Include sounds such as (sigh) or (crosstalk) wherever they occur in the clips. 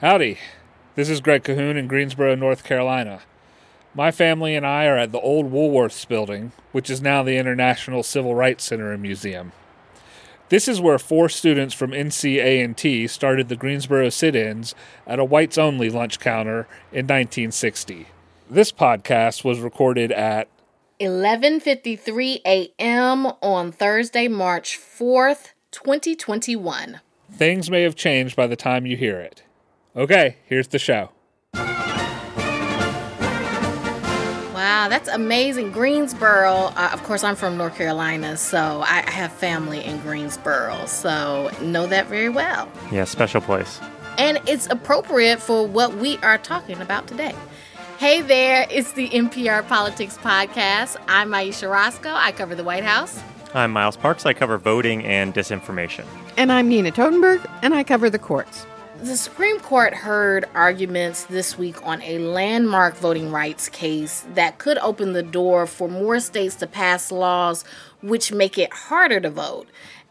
Howdy. This is Greg Cahoon in Greensboro, North Carolina. My family and I are at the old Woolworths building, which is now the International Civil Rights Center and Museum. This is where four students from NCA&T started the Greensboro sit-ins at a whites-only lunch counter in 1960. This podcast was recorded at 11:53 a.m. on Thursday, March 4th, 2021. Things may have changed by the time you hear it. Okay, here's the show. Wow, that's amazing. Greensboro, uh, of course, I'm from North Carolina, so I have family in Greensboro, so know that very well. Yeah, special place. And it's appropriate for what we are talking about today. Hey there, it's the NPR Politics Podcast. I'm Ayesha Rascoe. I cover the White House. I'm Miles Parks. I cover voting and disinformation. And I'm Nina Totenberg, and I cover the courts. The Supreme Court heard arguments this week on a landmark voting rights case that could open the door for more states to pass laws which make it harder to vote.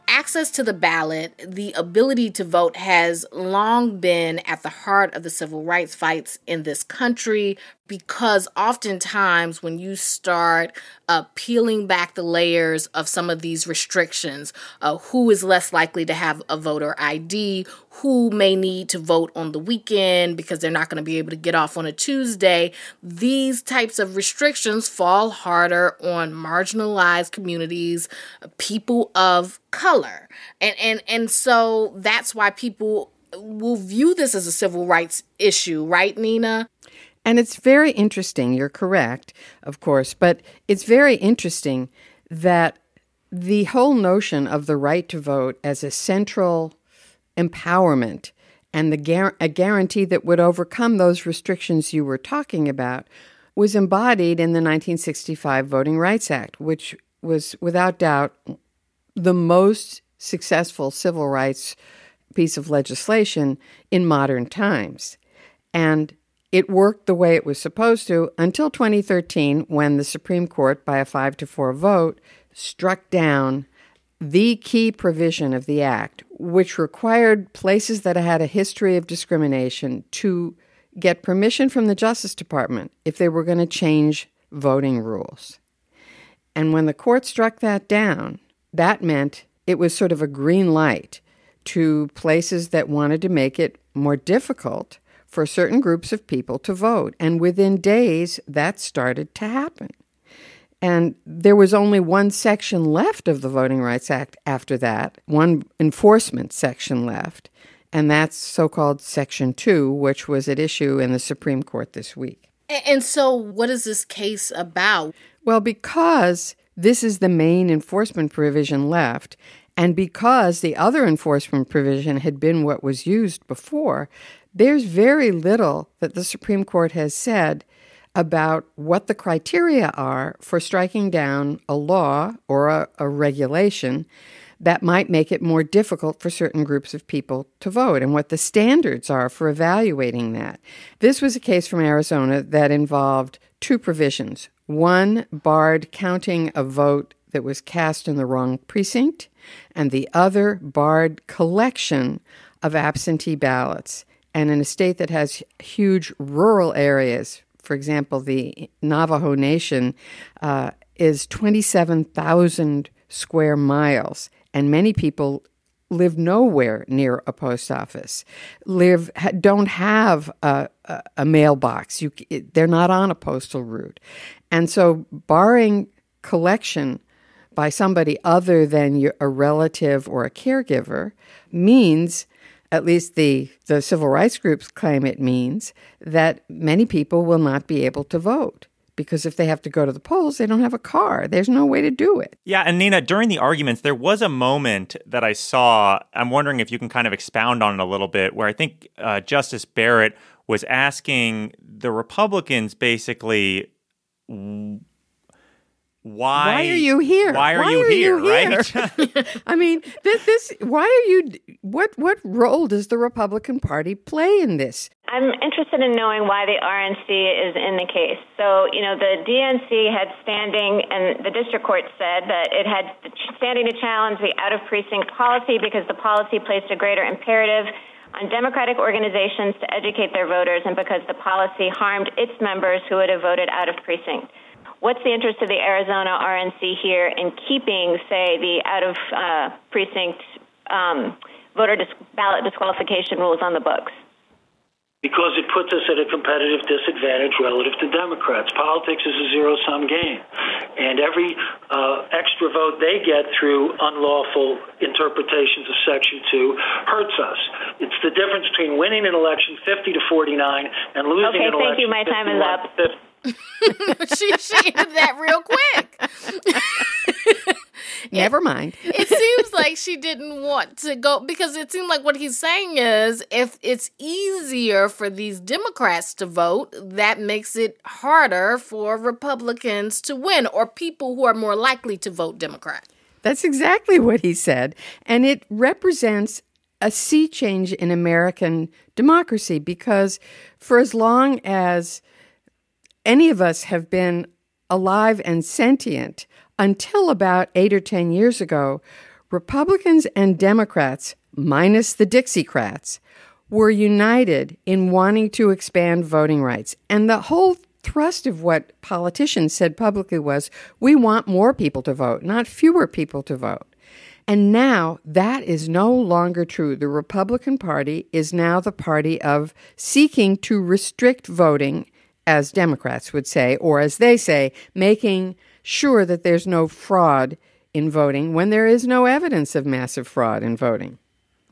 Access to the ballot, the ability to vote has long been at the heart of the civil rights fights in this country because oftentimes when you start uh, peeling back the layers of some of these restrictions, uh, who is less likely to have a voter ID, who may need to vote on the weekend because they're not going to be able to get off on a Tuesday, these types of restrictions fall harder on marginalized communities, people of color. And and and so that's why people will view this as a civil rights issue, right, Nina? And it's very interesting. You're correct, of course, but it's very interesting that the whole notion of the right to vote as a central empowerment and the gar- a guarantee that would overcome those restrictions you were talking about was embodied in the 1965 Voting Rights Act, which was without doubt the most successful civil rights piece of legislation in modern times. And it worked the way it was supposed to until 2013 when the Supreme Court, by a 5 to 4 vote, struck down the key provision of the Act, which required places that had a history of discrimination to get permission from the Justice Department if they were going to change voting rules. And when the court struck that down, that meant it was sort of a green light to places that wanted to make it more difficult for certain groups of people to vote. And within days, that started to happen. And there was only one section left of the Voting Rights Act after that, one enforcement section left, and that's so called Section 2, which was at issue in the Supreme Court this week. And so, what is this case about? Well, because this is the main enforcement provision left, and because the other enforcement provision had been what was used before, there's very little that the Supreme Court has said about what the criteria are for striking down a law or a, a, regulation that might make it more difficult for certain groups of people to vote and what the standards are for evaluating that. This was a case from Arizona that involved two provisions. One barred counting a vote that was cast in the wrong precinct, and the other barred collection of absentee ballots. And in a state that has huge rural areas, for example, the Navajo Nation uh, is 27,000 square miles, and many people live nowhere near a post office, live don't have a, a, a mailbox. You, they're not on a postal route, and so barring collection by somebody other than your, a relative or a caregiver means at least the, the civil rights groups claim it means that many people will not be able to vote because if they have to go to the polls, they don't have a car. There's no way to do it. Yeah, and Nina, during the arguments, there was a moment that I saw. I'm wondering if you can kind of expound on it a little bit, where I think uh, Justice Barrett was asking the Republicans basically why why are you here? why are, why you, are here, you, here, right? (laughs) (laughs) i mean this, this why are you what what role does the republican party play in this? I'm interested in knowing why the rnc is in the case. So you know the dnc had standing and the district court said that it had standing to challenge the out of precinct policy because the policy placed a greater imperative on Democratic organizations to educate their voters and because the policy harmed its members who would have voted out of precinct. What's the interest of the Arizona RNC here in keeping, say, the out of uh, precinct um, voter dis- ballot disqualification rules on the books? because it puts us at a competitive disadvantage relative to Democrats. Politics is a zero sum game, and every uh, extra vote they get through unlawful interpretations of Section 2 hurts us. It's the difference between winning an election 50 to 49 and losing okay, an election. Okay, thank you. My time is up. she, (laughs) she ended that real quick. (laughs) Never mind. it seems like she didn't want to go because it seemed like what he's saying is if it's easier for these Democrats to vote, that makes it harder for Republicans to win or people who are more likely to vote Democrat. That's exactly what he said. And it represents a sea change in American democracy because for as long as any of us have been alive and sentient, until about eight or 10 years ago, Republicans and Democrats, minus the Dixiecrats, were united in wanting to expand voting rights. And the whole thrust of what politicians said publicly was we want more people to vote, not fewer people to vote. And now that is no longer true. The Republican Party is now the party of seeking to restrict voting, as Democrats would say, or as they say, making sure that there's no fraud in voting when there is no evidence of massive fraud in voting.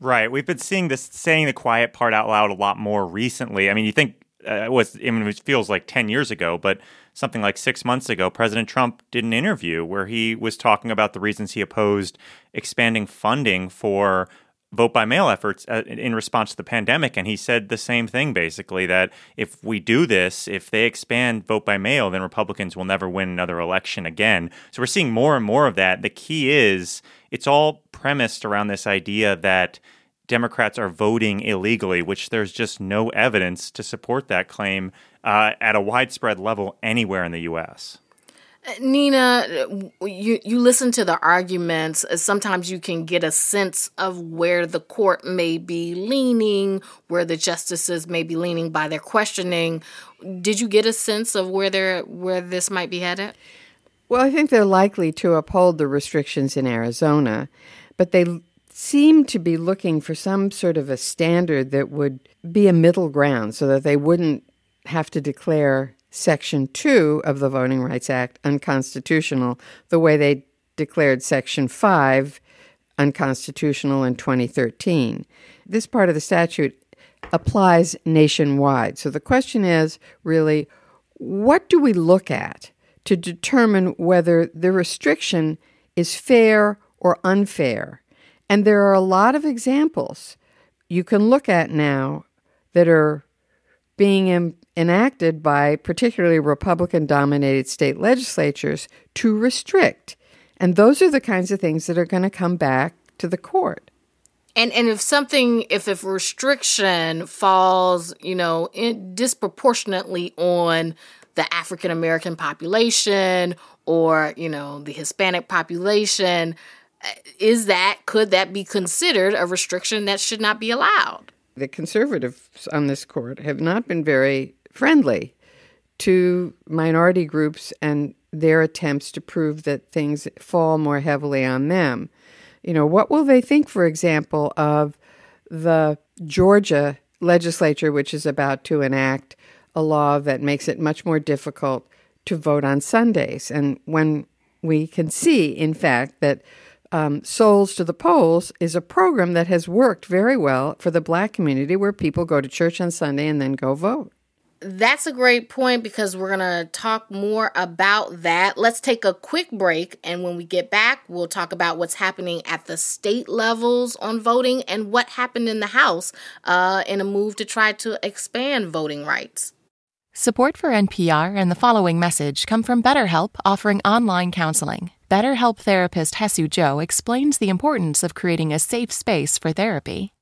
Right. We've been seeing this saying the quiet part out loud a lot more recently. I mean, you think uh, it was, I mean, it feels like 10 years ago, but something like six months ago, President Trump did an interview where he was talking about the reasons he opposed expanding funding for vote by mail efforts uh, in response to the pandemic. And he said the same thing basically that if we do this, if they expand vote by mail, then Republicans will never win another election again. So we're seeing more and more of that. The key is it's all premised around this idea that Democrats are voting illegally, which there's just no evidence to support that claim uh, at a widespread level anywhere in the U.S. Nina, you you listen to the arguments. Sometimes you can get a sense of where the court may be leaning, where the justices may be leaning by their questioning. Did you get a sense of where they where this might be headed? Well, I think they're likely to uphold the restrictions in Arizona, but they seem to be looking for some sort of a standard that would be a middle ground so that they wouldn't have to declare Section 2 of the Voting Rights Act unconstitutional the way they declared Section 5 unconstitutional in 2013. This part of the statute applies nationwide. So the question is really what do we look at to determine whether the restriction is fair or unfair? And there are a lot of examples you can look at now that are being enacted by particularly Republican dominated state legislatures to restrict. And those are the kinds of things that are going to come back to the court. And and if something if if restriction falls, you know, in, disproportionately on the African American population or, you know, the Hispanic population, eh, is that could that be considered a restriction that should not be allowed? The conservatives on this court have not been very friendly to minority groups and their attempts to prove that things fall more heavily on them. You know, what will they think, for example, of the Georgia legislature, which is about to enact a law that makes it much more difficult to vote on Sundays? And when we can see, in fact, that um, Souls to the Polls is a program that has worked very well for the black community where people go to church on Sunday and then go vote that's a great point because we're going to talk more about that. Let's take a quick break. And when we get back, we'll talk about what's happening at the state levels on voting and what happened in the House uh, in a move to try to expand voting rights. Support for NPR and the following message come from BetterHelp offering online counseling. BetterHelp therapist Hesu Joe explains the importance of creating a safe space for therapy.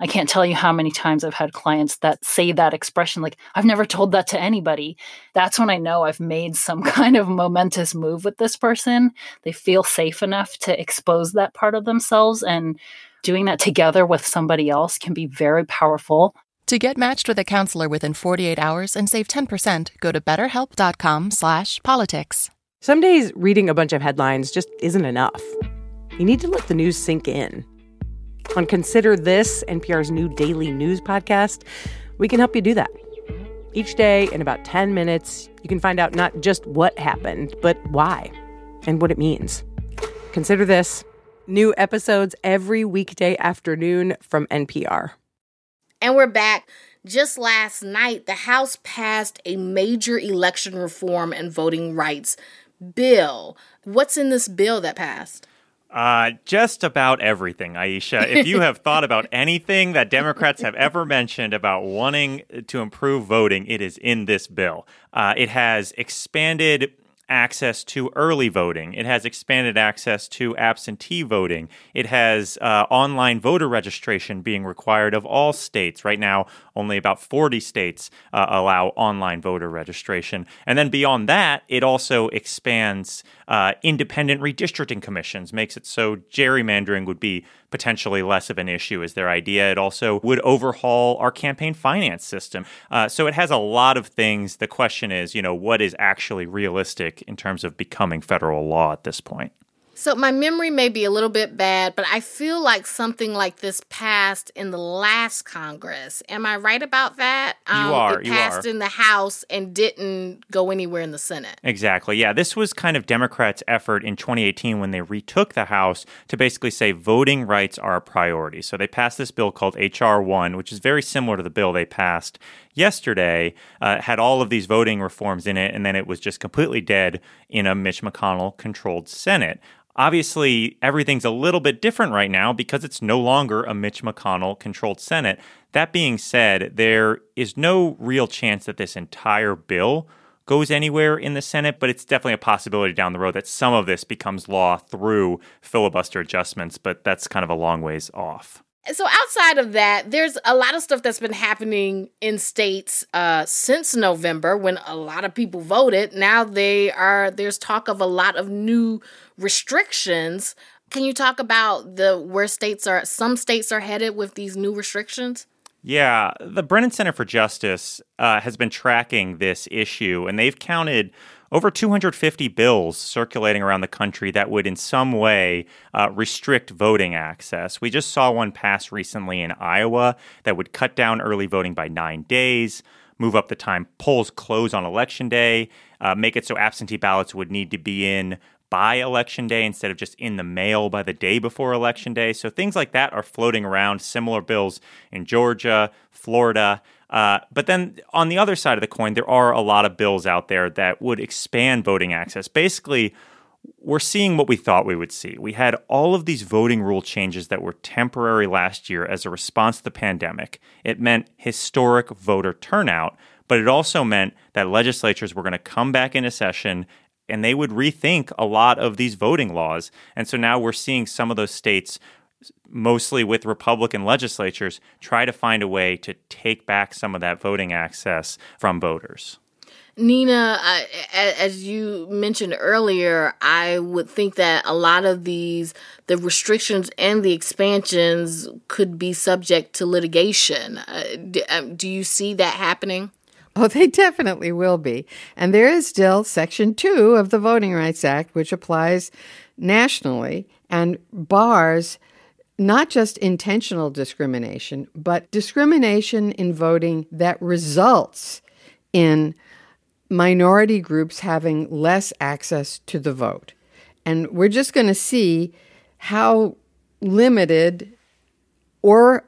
I can't tell you how many times I've had clients that say that expression, like, I've never told that to anybody. That's when I know I've made some (laughs) kind of momentous move with this person. They feel safe enough to expose that part of themselves. And doing that together with somebody else can be very powerful. To get matched with a counselor within 48 hours and save 10%, go to betterhelp.com slash politics. Some days reading a bunch of headlines just isn't enough. You need to let the news sink in. On Consider This, NPR's new daily news podcast, we can help you do that. Each day, in about 10 minutes, you can find out not just what happened, but why and what it means. Consider This new episodes every weekday afternoon from NPR. And we're back. Just last night, the House passed a major election reform and voting rights bill. What's in this bill that passed? Uh, just about everything, Ayesha. If you have thought about (laughs) anything that Democrats have ever mentioned about wanting to improve voting, it is in this bill. Uh, it has expanded access to early voting. It has expanded access to absentee voting. It has uh, online voter registration being required of all states. Right now, only about 40 states uh, allow online voter registration. And then beyond that, it also expands uh, independent redistricting commissions, makes it so gerrymandering would be potentially less of an issue, is their idea. It also would overhaul our campaign finance system. Uh, so it has a lot of things. The question is, you know, what is actually realistic in terms of becoming federal law at this point? So my memory may be a little bit bad, but I feel like something like this passed in the last Congress. Am I right about that? Um, you are. It passed you are. in the House and didn't go anywhere in the Senate. Exactly. Yeah, this was kind of Democrats' effort in 2018 when they retook the House to basically say voting rights are a priority. So they passed this bill called HR one, which is very similar to the bill they passed yesterday. Uh, had all of these voting reforms in it, and then it was just completely dead in a Mitch McConnell controlled Senate. Obviously, everything's a little bit different right now because it's no longer a Mitch McConnell controlled Senate. That being said, there is no real chance that this entire bill goes anywhere in the Senate, but it's definitely a possibility down the road that some of this becomes law through filibuster adjustments, but that's kind of a long ways off so outside of that, there's a lot of stuff that's been happening in states uh, since November when a lot of people voted. Now they are there's talk of a lot of new restrictions. Can you talk about the where states are some states are headed with these new restrictions? Yeah, the Brennan Center for Justice uh, has been tracking this issue, and they've counted over 250 bills circulating around the country that would in some way uh, restrict voting access. We just saw one pass recently in Iowa that would cut down early voting by nine days, move up the time polls close on election day, uh, make it so absentee ballots would need to be in by election day instead of just in the mail by the day before election day. So things like that are floating around, similar bills in Georgia, Florida. Uh, but then on the other side of the coin, there are a lot of bills out there that would expand voting access. Basically, we're seeing what we thought we would see. We had all of these voting rule changes that were temporary last year as a response to the pandemic. It meant historic voter turnout, but it also meant that legislatures were going to come back into session and they would rethink a lot of these voting laws. And so now we're seeing some of those states mostly with Republican legislatures, try to find a way to take back some of that voting access from voters. Nina, uh, as you mentioned earlier, I would think that a lot of these, the restrictions and the expansions could be subject to litigation. Uh, do, um, do you see that happening? Oh, they definitely will be. And there is still Section 2 of the Voting Rights Act, which applies nationally and bars not just intentional discrimination, but discrimination in voting that results in minority groups having less access to the vote. And we're just going to see how limited or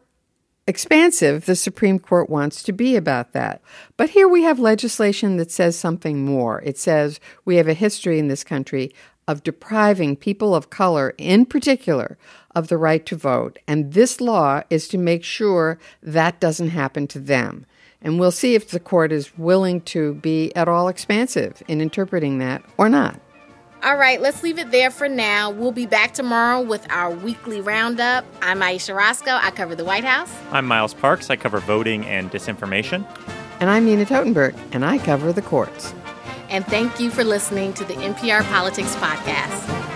expansive the Supreme Court wants to be about that. But here we have legislation that says something more. It says we have a history in this country of depriving people of color, in particular, of the right to vote. And this law is to make sure that doesn't happen to them. And we'll see if the court is willing to be at all expansive in interpreting that or not. All right, let's leave it there for now. We'll be back tomorrow with our weekly roundup. I'm Ayesha Rascoe. I cover the White House. I'm Miles Parks. I cover voting and disinformation. And I'm Nina Totenberg, and I cover the courts. And thank you for listening to the NPR Politics Podcast.